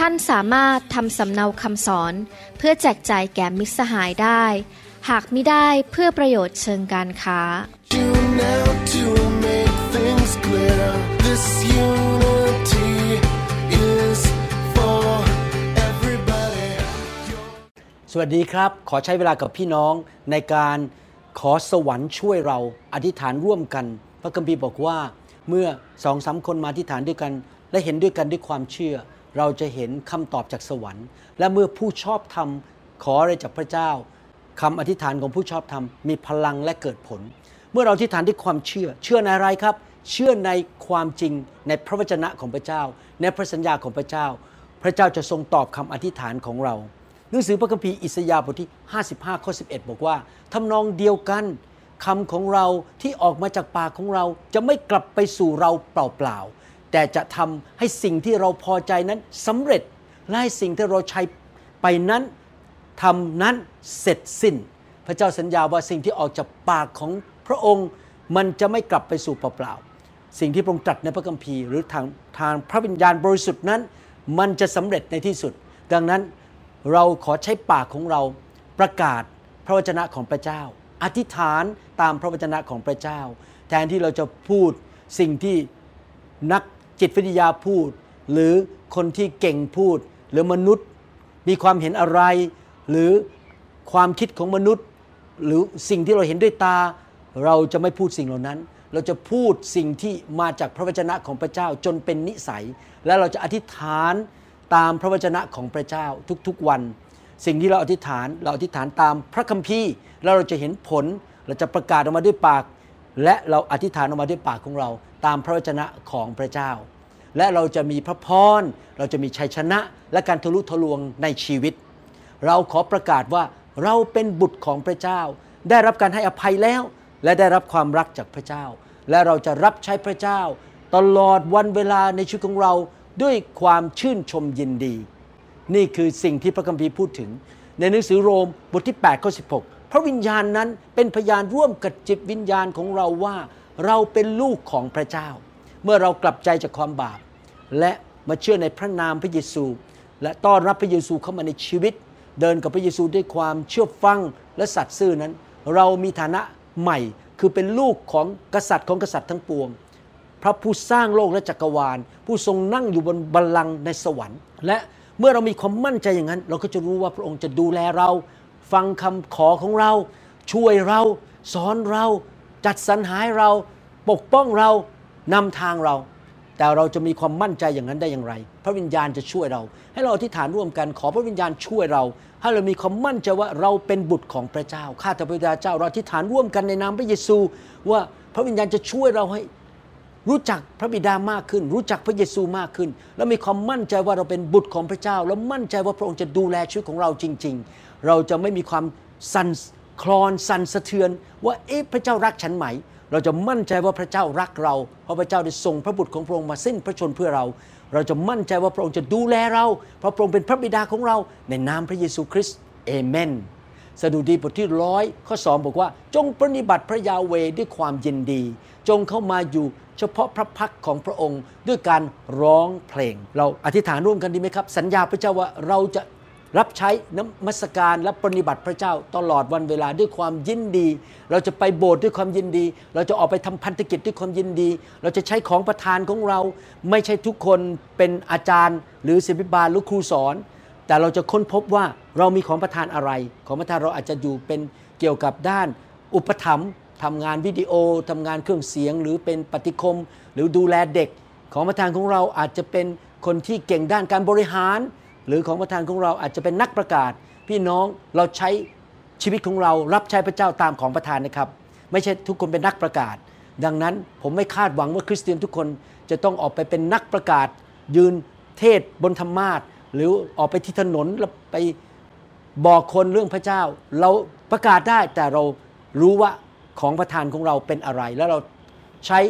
ท่านสามารถทำสำเนาคำสอน เพื่อแจกจ่ายแก่มิตรสหายได้ หากมิได้เพื่อประโยชน์เชิงการค้า Do now to make things clear. This unity is for everybody. สวัสดีครับ ขอใช้เวลากับพี่น้องในการขอสวรรค์ช่วยเราอธิษฐานร่วมกัน พระคัมภีร์บอกว่าเมื่อสองสามคนมาอธิษฐานด้วยกัน และเห็นด้วยกันด้วยความเชื่อ เราจะเห็นคำตอบจากสวรรค์ และเมื่อผู้ชอบธรรมขออะไรจากพระเจ้าคำอธิษฐานของผู้ชอบธรรมมีพลังและเกิดผล เมื่อเราอธิษฐานด้วยความเชื่อ เชื่อในอะไรครับ เชื่อในความจริงในพระวจนะของพระเจ้า ในพระสัญญาของพระเจ้า พระเจ้าจะทรงตอบคำอธิษฐานของเราหนังสือพระคัมภีร์อิสยาห์บทที่ 55ข้อ11 บอกว่าทำนองเดียวกันคำของเราที่ออกมาจากปากของเราจะไม่กลับไปสู่เราเปล่าๆ แต่จะทำให้สิ่งที่เราพอใจนั้นสำเร็จและให้สิ่งที่เราใช้ไปนั้นทำนั้นเสร็จสิ้น พระเจ้าสัญญาว่าสิ่งที่ออกจากปากของพระองค์มันจะไม่กลับไปสู่เปล่าๆสิ่งที่พระองค์ตรัสในพระคัมภีร์หรือทางทางพระวิญญาณบริสุทธิ์นั้น มันจะสำเร็จในที่สุด ดังนั้นเราขอใช้ปากของเราประกาศพระวจนะของพระเจ้า อธิษฐานตามพระวจนะของพระเจ้า แทนที่เราจะพูดสิ่งที่นัก จิตวิทยาพูด หรือคนที่เก่งพูด หรือมนุษย์มีความเห็นอะไร หรือความคิดของมนุษย์ หรือสิ่งที่เราเห็นด้วยตา เราจะไม่พูดสิ่งเหล่านั้น เราจะพูดสิ่งที่มาจากพระวจนะของพระเจ้าจนเป็นนิสัย และเราจะอธิษฐานตามพระวจนะของพระเจ้าทุกๆวัน สิ่งที่เราอธิษฐานเราอธิษฐานตามพระคัมภีร์แล้วเราจะเห็นผลเราจะประกาศออกมาด้วยปาก และเราอธิษฐานออกมาด้วยปากของเรา ตามพระวจนะของพระเจ้า และเราจะมีพระพร เราจะมีชัยชนะ และการทะลุทะลวงในชีวิต เราขอประกาศว่าเราเป็นบุตรของพระเจ้า ได้รับการให้อภัยแล้ว และได้รับความรักจากพระเจ้า และเราจะรับใช้พระเจ้า ตลอดวันเวลาในชีวิตของเราด้วยความชื่นชมยินดี นี่คือสิ่งที่พระคัมภีร์พูดถึง ในหนังสือโรมบทที่8ข้อ16 พระวิญญาณนั้นเป็นพยานร่วมกับจิตวิญญาณของเราว่า เราเป็นลูกของพระเจ้า เมื่อเรากลับใจจากความบาป และมาเชื่อในพระนามพระเยซู และต้อนรับพระเยซูเข้ามาในชีวิต เดินกับพระเยซูด้วยความเชื่อฟังและสัตย์ซื่อนั้น เรามีฐานะใหม่คือเป็นลูกของกษัตริย์ของกษัตริย์ทั้งปวง พระผู้สร้างโลกและจักรวาล ผู้ทรงนั่งอยู่บนบัลลังก์ในสวรรค์ และเมื่อเรามีความมั่นใจอย่างนั้น เราก็จะรู้ว่าพระองค์จะดูแลเรา ฟังคำขอของเรา ช่วยเรา สอนเรา จัดสรรหาให้เรา ปกป้องเรา นำทางเรา แต่เราจะมีความมั่นใจอย่างนั้นได้อย่างไร พระวิญญาณจะช่วยเรา ให้เราอธิษฐานร่วมกันขอพระวิญญาณช่วยเรา ให้เรามีความมั่นใจว่าเราเป็นบุตรของพระเจ้า ข้าแต่พระบิดาเจ้าเราอธิษฐานร่วมกันในนามพระเยซู ว่าพระวิญญาณจะช่วยเราให้รู้จักพระบิดามากขึ้น รู้จักพระเยซูมากขึ้น แล้วมีความมั่นใจว่าเราเป็นบุตรของพระเจ้า แล้วมั่นใจว่าพระองค์จะดูแลชีวิตของเราจริง ๆ เราจะไม่มีความสั่นคลอนสั่นสะเทือนว่าเอ๊ะพระเจ้ารักฉันไหม เราจะมั่นใจว่าพระเจ้ารักเรา เพราะพระเจ้าได้ส่งพระบุตรของพระองค์มาสิ้นพระชนเพื่อเรา เราจะมั่นใจว่าพระองค์จะดูแลเรา เพราะพระองค์เป็นพระบิดาของเราในนามพระเยซูคริสต์เอเมนสดุดีบทที่ร้อยข้อสองบอกว่า จงปฏิบัติพระยาเวด้วยความยินดี จงเข้ามาอยู่เฉพาะพระพักของพระองค์ด้วยการร้องเพลง เราอธิษฐานร่วมกันดีไหมครับ สัญญาพระเจ้าว่าเราจะ รับใช้น้ำมัสการและปฏิบัติพระเจ้าตลอดวันเวลาด้วยความยินดี เราจะไปโบสถ์ด้วยความยินดี เราจะออกไปทำพันธกิจด้วยความยินดี เราจะใช้ของประทานของเรา ไม่ใช่ทุกคนเป็นอาจารย์ หรือศิบิบาลหรือครูสอน แต่เราจะค้นพบว่าเรามีของประทานอะไร ของประทานเราอาจจะอยู่เป็นเกี่ยวกับด้านอุปถัมภ์ทำงานวิดีโอทำงานเครื่องเสียง หรือเป็นปฏิคม หรือดูแลเด็ก ของประทานของเราอาจจะเป็นคนที่เก่งด้านการบริหาร หรือของประทานของเราอาจจะเป็นนักประกาศ พี่น้องเราใช้ชีวิตของเรารับใช้พระเจ้าตามของประทานนะครับ ไม่ใช่ทุกคนเป็นนักประกาศ ดังนั้นผมไม่คาดหวังว่าคริสเตียนทุกคนจะต้องออกไปเป็นนักประกาศ ยืนเทศบนธรรมาทหรือออกไปที่ถนนแล้วไปบอกคนเรื่องพระเจ้า เราประกาศได้แต่เรารู้ว่าของประทานของเราเป็นอะไร แล้วเราใช้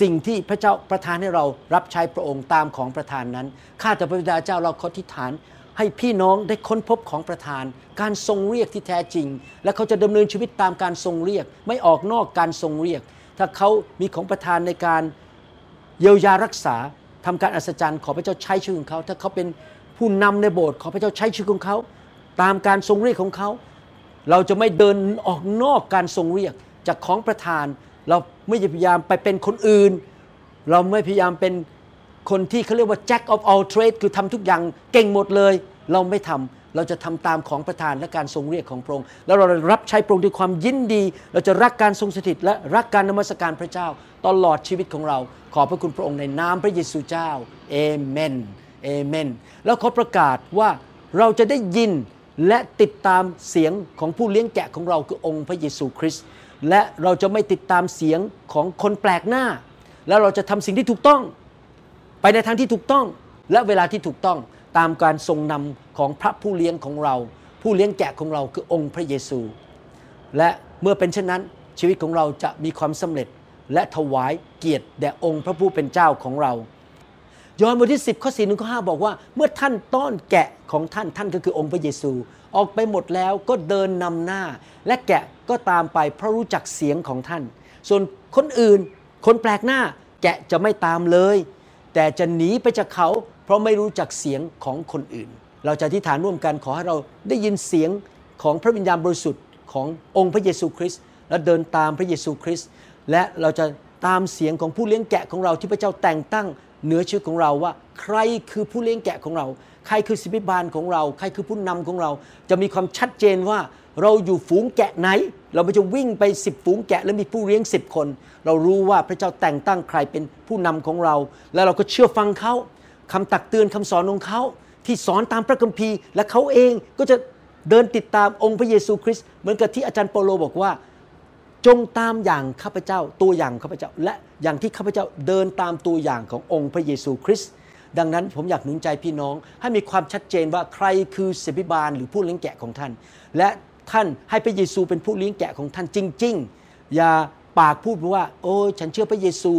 สิ่งที่พระเจ้าประทานให้เรารับใช้พระองค์ตามของประทานนั้น ข้าแต่พระบิดาเจ้าเราขอทิฏฐาน ให้พี่น้องได้ค้นพบของประทาน การทรงเรียกที่แท้จริง และเขาจะดำเนินชีวิตตามการทรงเรียก ไม่ออกนอกการทรงเรียก ถ้าเขามีของประทานในการเยียวยารักษาทำการอัศจรรย์ขอพระเจ้าใช้ชีวิตของเขา ถ้าเขาเป็นผู้นำในโบสถ์ขอพระเจ้าใช้ชีวิตของเขา ตามการทรงเรียกของเขา เราจะไม่เดินออกนอกการทรงเรียกจากของประทาน เราไม่พยายามไปเป็นคนอื่น เราไม่พยายามเป็นคนที่เขาเรียกว่า jack of all trade คือทำทุกอย่างเก่งหมดเลย เราไม่ทำเราจะทำตามของประทานและการทรงเรียกของพระองค์แล้วเรารับใช้พระองค์ด้วยความยินดี เราจะรักการทรงสถิตและรักการนมัสการพระเจ้า ตลอดชีวิตของเรา ขอบพระคุณพระองค์ในนามพระเยซูเจ้าเอเมนเอเมนแล้วขอประกาศว่าเราจะได้ยินและติดตามเสียงของผู้เลี้ยงแกะของเราคือองค์พระเยซูคริสต์ และเราจะไม่ติดตามเสียงของคนแปลกหน้า แล้วเราจะทำสิ่งที่ถูกต้อง ไปในทางที่ถูกต้อง และเวลาที่ถูกต้องตามการทรงนำของพระผู้เลี้ยงของเรา ผู้เลี้ยงแกะของเราคือองค์พระเยซู และเมื่อเป็นเช่นนั้นชีวิตของเราจะมีความสำเร็จ และถวายเกียรติแด่องค์พระผู้เป็นเจ้าของเรา ยอห์นบทที่ 10 ข้อ4ถึงข้อ5บอกว่า เมื่อท่านต้อนแกะของท่านท่านก็คือองค์พระเยซู ออกไปหมดแล้วก็เดินนำหน้า และแกะก็ตามไปเพราะรู้จักเสียงของท่าน ส่วนคนอื่น คนแปลกหน้า แกะจะไม่ตามเลย แต่จะหนีไปจากเขา เพราะไม่รู้จักเสียงของคนอื่น เราจะอธิษฐานร่วมกันขอให้เราได้ยินเสียงของพระวิญญาณบริสุทธิ์ขององค์พระเยซูคริสต์และเดินตามพระเยซูคริสต์และเราจะตามเสียงของผู้เลี้ยงแกะของเราที่พระเจ้าแต่งตั้ง เหนือชีวิตของเราว่า ใครคือผู้เลี้ยงแกะของเรา ใครคือศิบิบาลของเรา ใครคือผู้นำของเรา จะมีความชัดเจนว่าเราอยู่ฝูงแกะไหน เราไม่จะวิ่งไป10ฝูงแกะแล้วมีผู้เลี้ยง10คน เรารู้ว่าพระเจ้าแต่งตั้งใครเป็นผู้นำของเรา แล้วเราก็เชื่อฟังเขาคำตักเตือนคำสอนของเขาที่สอนตามพระคัมภีร์ และเขาเองก็จะเดินติดตามองค์พระเยซูคริสต์เหมือนกับที่อาจารย์เปโลบอกว่า จงตามอย่างข้าพเจ้าตัวอย่างข้าพเจ้า และอย่างที่ข้าพเจ้าเดินตามตัวอย่างขององค์พระเยซูคริสต์ดังนั้นผมอยากหนุนใจพี่น้อง ให้มีความชัดเจนว่าใครคือเสบิบาลหรือผู้เลี้ยงแกะของท่าน และท่านให้พระเยซูเป็นผู้เลี้ยงแกะของท่านจริง ๆ อย่าปากพูดว่า โอ้ฉันเชื่อพระเยซู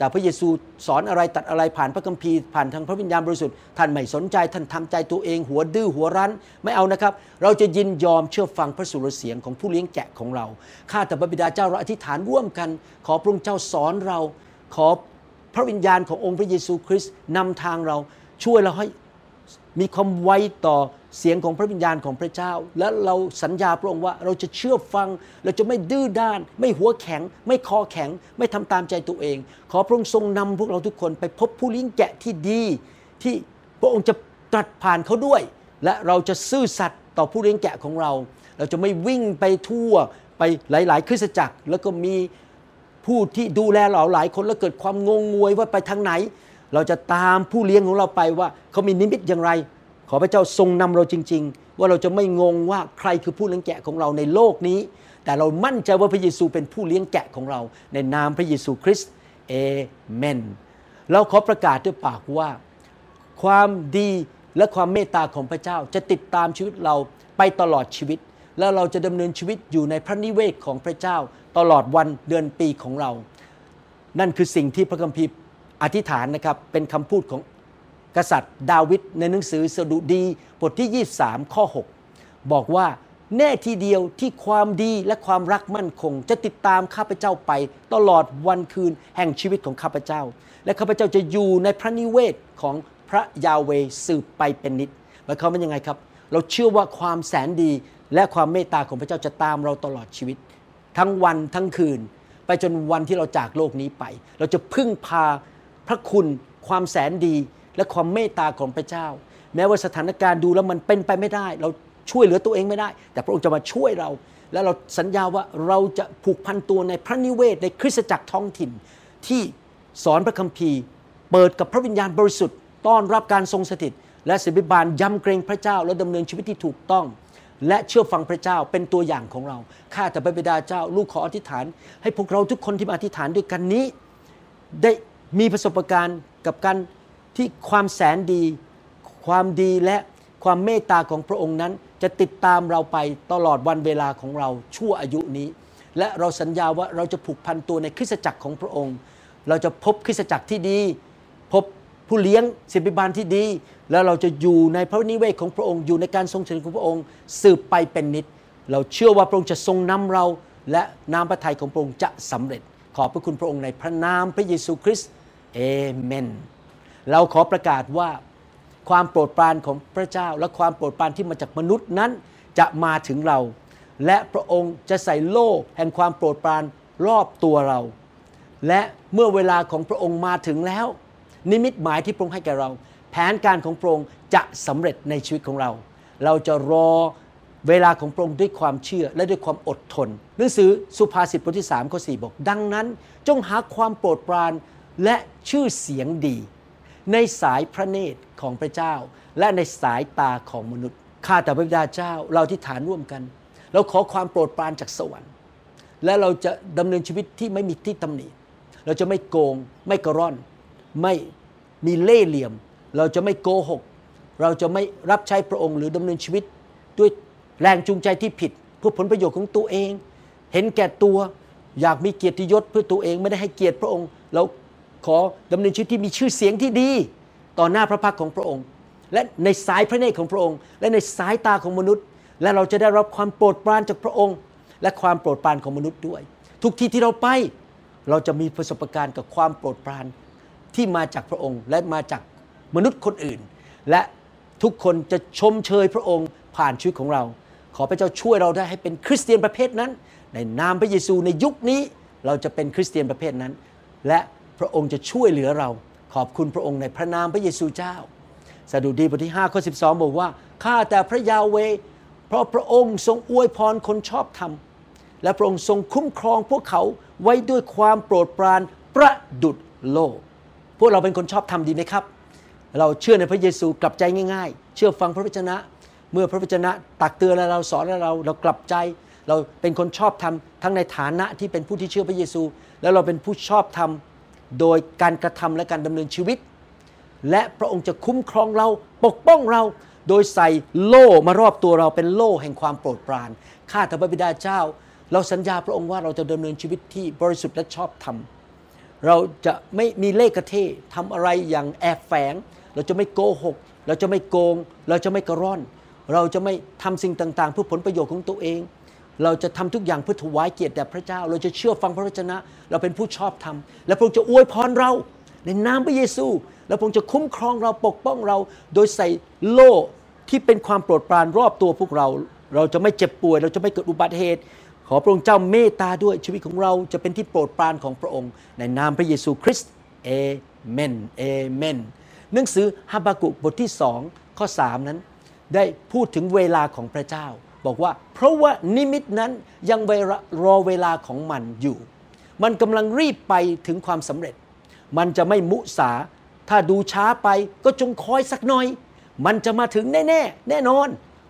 แต่พระเยซูสอนอะไรตัดอะไรผ่านพระคัมภีร์ผ่านทางพระวิญญาณบริสุทธิ์ท่านไม่สนใจท่านทำใจตัวเองหัวดื้อหัวรั้นไม่เอานะครับ เราจะยินยอมเชื่อฟังพระสุรเสียงของผู้เลี้ยงแกะของเราข้าแต่พระบิดาเจ้าเราอธิษฐานร่วมกัน ขอพระองค์เจ้าสอนเรา ขอพระวิญญาณขององค์พระเยซูคริสต์นำทางเราช่วยเราให้มีความไวต่อ เสียงของพระวิญญาณของพระเจ้า และเราสัญญาพระองค์ว่าเราจะเชื่อฟัง เราจะไม่ดื้อด้าน ไม่หัวแข็ง ไม่คอแข็ง ไม่ทำตามใจตัวเอง ขอพระองค์ทรงนำพวกเราทุกคนไปพบผู้เลี้ยงแกะที่ดี ที่พระองค์จะตรัสผ่านเขาด้วย และเราจะซื่อสัตย์ต่อผู้เลี้ยงแกะของเรา เราจะไม่วิ่งไปทั่วไปหลาย ๆ คริสตจักร แล้วก็มีผู้ที่ดูแลเราหลายคนแล้วเกิดความงงงวยว่าไปทางไหน เราจะตามผู้เลี้ยงของเราไปว่าเขามีนิมิตอย่างไร ขอพระเจ้าทรงนำเราจริง ๆ ว่าเราจะไม่งงว่าใครคือผู้เลี้ยงแกะของเราในโลกนี้ แต่เรามั่นใจว่าพระเยซูเป็นผู้เลี้ยงแกะของเรา ในนามพระเยซูคริสต์เอเมนเราขอประกาศด้วยปากว่า ความดีและความเมตตาของพระเจ้าจะติดตามชีวิตเราไปตลอดชีวิต แล้วเราจะดำเนินชีวิตอยู่ในพระนิเวศของพระเจ้า ตลอดวันเดือนปีของเรา นั่นคือสิ่งที่พระคัมภีร์อธิษฐานนะครับเป็นคำพูดของ กษัตริย์ดาวิดในหนังสือสดุดีบทที่ 23 ข้อ 6 บอกว่าแน่ทีเดียวที่ความดีและความรักมั่นคง จะติดตามข้าพเจ้าไป ตลอดวันคืนแห่งชีวิตของข้าพเจ้า และข้าพเจ้าจะอยู่ในพระนิเวศของพระยาเวสืบไปเป็นนิดหมายความว่ายังไงครับ เราเชื่อว่าความแสนดีและความเมตตาของพระเจ้าจะตามเราตลอดชีวิต ทั้งวันทั้งคืน ไปจนวันที่เราจากโลกนี้ไป เราจะพึ่งพาพระคุณความแสนดี และความเมตตาของพระเจ้า แม้ว่าสถานการณ์ดูแล้วมันเป็นไปไม่ได้ เราช่วยเหลือตัวเองไม่ได้ แต่พระองค์จะมาช่วยเรา และเราสัญญาว่าเราจะผูกพันตัวในพระนิเวศในคริสตจักรท้องถิ่น ที่สอนพระคัมภีร์ เปิดกับพระวิญญาณบริสุทธิ์ต้อนรับการทรงสถิต และศิบิบาลยำเกรงพระเจ้า และดำเนินชีวิตที่ถูกต้อง และเชื่อฟังพระเจ้าเป็นตัวอย่างของเราข้าแต่พระบิดาเจ้า ลูกขออธิษฐาน ให้พวกเราทุกคนที่มาอธิษฐานด้วยกันนี้ ได้มีประสบการณ์กับการ ที่ความแสนดี ความดีและความเมตตาของพระองค์นั้น จะติดตามเราไปตลอดวันเวลาของเราชั่วอายุนี้ และเราสัญญาว่าเราจะผูกพันตัวในคริสตจักรของพระองค์ เราจะพบคริสตจักรที่ดี พบผู้เลี้ยงศิบิบาลที่ดี แล้วเราจะอยู่ในพระนิเวศของพระองค์อยู่ในการทรงเสด็จของพระองค์สืบไปเป็นนิด เราเชื่อว่าพระองค์จะทรงนำเรา และน้ำพระทัยของพระองค์จะสำเร็จ ขอบพระคุณพระองค์ในพระนามพระเยซูคริสต์เอเมน เราขอประกาศว่าความโปรดปรานของพระเจ้า และความโปรดปรานที่มาจากมนุษย์นั้นจะมาถึงเรา และพระองค์จะใส่โล่แห่งความโปรดปรานรอบตัวเรา และเมื่อเวลาของพระองค์มาถึงแล้ว นิมิตหมายที่พระองค์ให้แก่เรา แผนการของพระองค์จะสำเร็จในชีวิตของเรา เราจะรอเวลาของพระองค์ด้วยความเชื่อและด้วยความอดทน หนังสือสุภาษิตบทที่3ข้อ4บอก ดังนั้น จงหาความโปรดปรานและชื่อเสียงดี ในสายพระเนตรของพระเจ้า และในสายตาของมนุษย์ข้าแต่พระบิดาเจ้าเราที่ฐานร่วมกัน เราขอความโปรดปรานจากสวรรค์ และเราจะดำเนินชีวิตที่ไม่มีที่ตำหนิเราจะไม่โกง ไม่กระร่อน ไม่มีเล่ห์เหลี่ยม เราจะไม่โกหก เราจะไม่รับใช้พระองค์หรือดำเนินชีวิต ด้วยแรงจูงใจที่ผิดเพื่อผลประโยชน์ของตัวเอง เห็นแก่ตัวอยากมีเกียรติยศเพื่อตัวเองไม่ได้ให้เกียรติพระองค์ เรา ขอดำเนินชีวิตที่มีชื่อเสียงที่ดี ต่อหน้าพระพักของพระองค์ และในสายพระเนตรของพระองค์ และในสายตาของมนุษย์ และเราจะได้รับความโปรดปรานจากพระองค์ และความโปรดปรานของมนุษย์ด้วย ทุกที่ที่เราไปเราจะมีประสบการณ์กับความโปรดปรานที่มาจากพระองค์ และมาจากมนุษย์คนอื่น และทุกคนจะชมเชยพระองค์ผ่านชีวิตของเรา ขอพระเจ้าช่วยเราได้ให้เป็นคริสเตียนประเภทนั้น ในนามพระเยซูในยุคนี้เราจะเป็นคริสเตียนประเภทนั้น และ พระองค์จะช่วยเหลือเรา ขอบคุณพระองค์ในพระนามพระเยซูเจ้าสดุดีบทที่5ข้อ12 บอกว่า ข้าแต่พระยาเว เพราะพระองค์ทรงอวยพรคนชอบธรรม และพระองค์ทรงคุ้มครองพวกเขาไว้ด้วยความโปรดปรานประดุดโลก พวกเราเป็นคนชอบธรรมดีไหมครับ เราเชื่อในพระเยซูกลับใจง่ายๆ เชื่อฟังพระวจนะ เมื่อพระวจนะตักเตือนเราสอนเราเรากลับใจ เราเป็นคนชอบธรรมทั้งในฐานะที่เป็นผู้ที่เชื่อพระเยซู แล้วเราเป็นผู้ชอบธรรม โดยการกระทำและการดำเนินชีวิต และพระองค์จะคุ้มครองเราปกป้องเรา โดยใส่โล่มารอบตัวเราเป็นโล่แห่งความโปรดปรานข้าแต่พระบิดาเจ้า เราสัญญาพระองค์ว่าเราจะดำเนินชีวิตที่บริสุทธิ์และชอบธรรมเราจะไม่มีเล่ห์กระเททำอะไรอย่างแอบแฝง เราจะไม่โกหก เราจะไม่โกง เราจะไม่กระร่อน เราจะไม่ทำสิ่งต่างๆ เพื่อผลประโยชน์ของตัวเอง เราจะทำทุกอย่างเพื่อถวายเกียรติแด่พระเจ้า เราจะเชื่อฟังพระวจนะ เราเป็นผู้ชอบธรรม และพระองค์จะอวยพรเรา ในนามพระเยซู และพระองค์จะคุ้มครองเราปกป้องเรา โดยใส่โล่ที่เป็นความโปรดปรานรอบตัวพวกเรา เราจะไม่เจ็บป่วย เราจะไม่เกิดอุบัติเหตุ ขอพระองค์เจ้าเมตตาด้วยชีวิตของเราจะเป็นที่โปรดปรานของพระองค์ ในนามพระเยซูคริสต์เอเมนเอเมนหนังสือฮาบากุบทที่สองข้อ 3 นั้น ได้พูดถึงเวลาของพระเจ้า บอกว่า เพราะว่านิมิตนั้นยังเวรอเวลาของมันอยู่ มันกำลังรีบไปถึงความสำเร็จ มันจะไม่มุสา ถ้าดูช้าไปก็จงคอยสักหน่อย มันจะมาถึงแน่ๆแน่นอน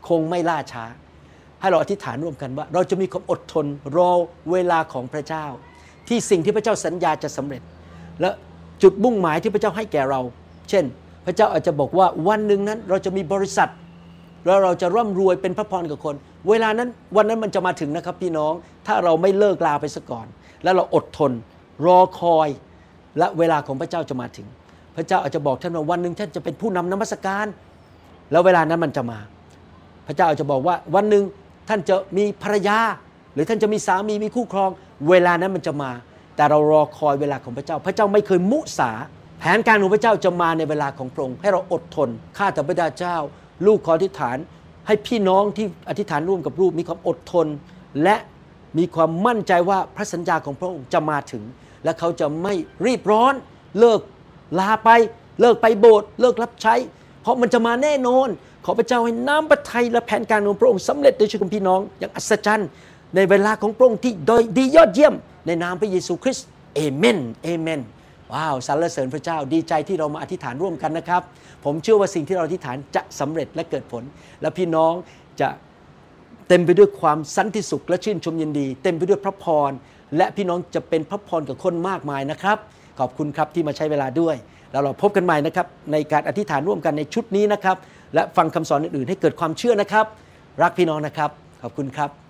คงไม่ล่าช้า ให้เราอธิษฐานร่วมกันว่า เราจะมีความอดทนรอเวลาของพระเจ้า ที่สิ่งที่พระเจ้าสัญญาจะสำเร็จ และจุดมุ่งหมายที่พระเจ้าให้แก่เรา เช่น พระเจ้าอาจจะบอกว่าวันหนึ่งนั้นเราจะมีบริษัท แล้วเราจะร่ำรวยเป็นพระพรกับคน เวลานั้นวันนั้นมันจะมาถึงนะครับพี่น้อง ถ้าเราไม่เลิกลาไปซะก่อน แล้วเราอดทน รอคอย และเวลาของพระเจ้าจะมาถึง พระเจ้าอาจจะบอกท่านว่าวันหนึ่งท่านจะเป็นผู้นำนมัสการ แล้วเวลานั้นมันจะมา พระเจ้าอาจจะบอกว่าวันหนึ่งท่านจะมีภรรยา หรือท่านจะมีสามีมีคู่ครอง เวลานั้นมันจะมา แต่เรารอคอยเวลาของพระเจ้า พระเจ้าไม่เคยมุสา แผนการของพระเจ้าจะมาในเวลาของพระองค์ให้เราอดทนข้าแต่พระเจ้า ลูกขออธิษฐานให้พี่น้องที่อธิษฐานร่วมกับลูกมีความอดทน และมีความมั่นใจว่าพระสัญญาของพระองค์จะมาถึง และเขาจะไม่รีบร้อน เลิกลาไปเลิกไปโบสถ์เลิกรับใช้ เพราะมันจะมาแน่นอน ขอพระเจ้าให้น้ำพระทัยและแผนการของพระองค์สำเร็จในชีวิตของพี่น้อง อย่างอัศจรรย์ ในเวลาของพระองค์ที่โดยดียอดเยี่ยม ในนามพระเยซูคริสต์เอเมนเอเมน ว้าวสรรเสริญพระเจ้าดีใจที่เรามาอธิษฐานร่วมกันนะครับ ผมเชื่อว่าสิ่งที่เราอธิษฐานจะสำเร็จและเกิดผล และพี่น้องจะเต็มไปด้วยความสันติสุขและชื่นชมยินดี เต็มไปด้วยพระพร และพี่น้องจะเป็นพระพรกับคนมากมายนะครับ ขอบคุณครับที่มาใช้เวลาด้วย แล้วเราพบกันใหม่นะครับในการอธิษฐานร่วมกันในชุดนี้นะครับ และฟังคำสอนอื่นๆ ให้เกิดความเชื่อนะครับ รักพี่น้องนะครับ ขอบคุณครับ